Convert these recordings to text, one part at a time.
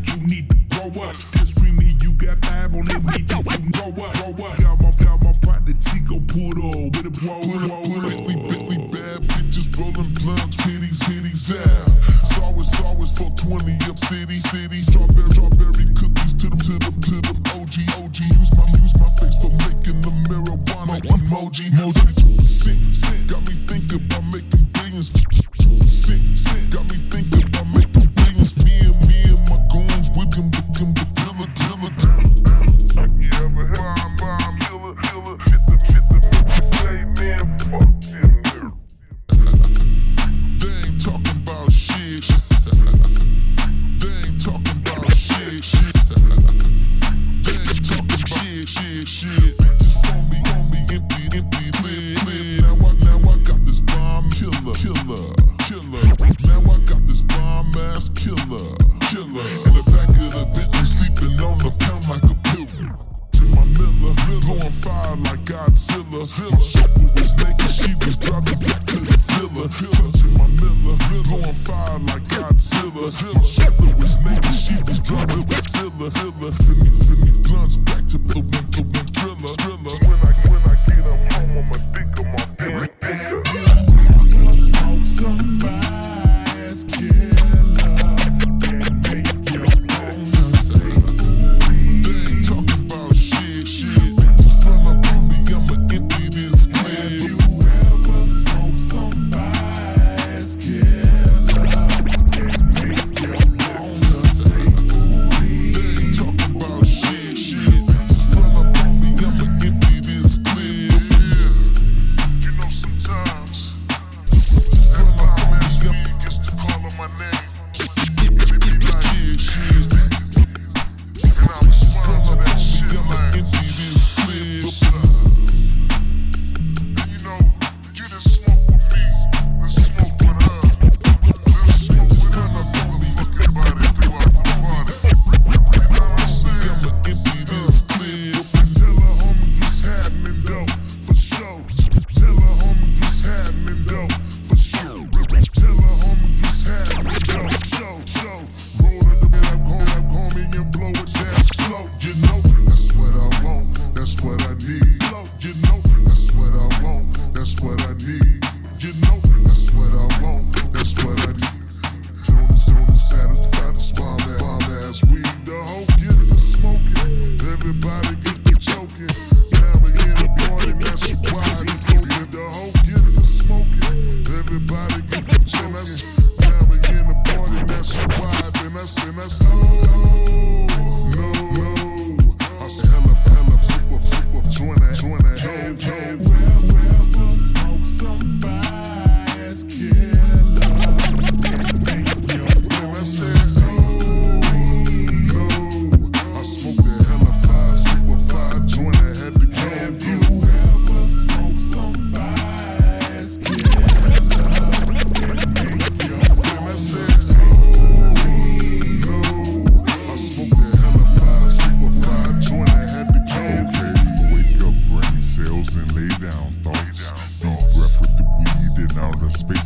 means you need to grow up. Just me, you got five on that means that you grow up. Grow up. Got my, got my partner Chico put on with a blow. Put up, put up, we, we bad bitches rolling blunts, titties, titties out. Sorry, sorry for 20 up city, city. Strawberry, strawberry cookies to them, to them, to them. OG, OG. Use my, use my face for making the marijuana emoji. Emoji, 2%. Godzilla. My chauffeur was naked, she was to the villa. Send me, send me blunts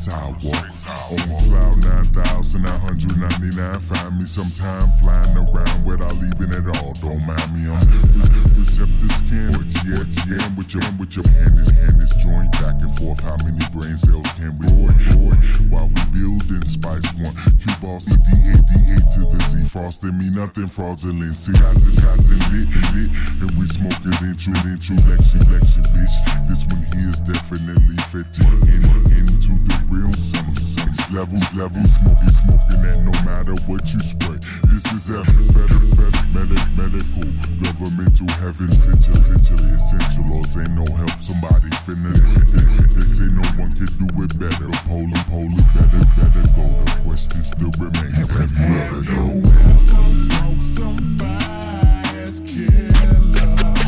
I walk. On cloud 9,999, find me sometime flying around without leaving at all. Don't mind me, I'm receptors can with yeah, with your with your hand is hand is joint back and forth. How many brain cells can we boy, boy? While we building Spice One, Q boss a D A D A to the Z. Frosting me nothing fraudulent. See, I just got the lit, lit, and we smoking intro, intro, lection, lection, bitch. This one here is definitely fitting in, into the real some, some levels, levels, smoking, smoking that no matter what you spray. This is federal, political. Governmental heaven, essentially essential. Laws ain't no help, somebody finna. They say no one can do it better. Polar, polar, better, better go. The question still remains. Have you ever known? Smoke some fire, killer.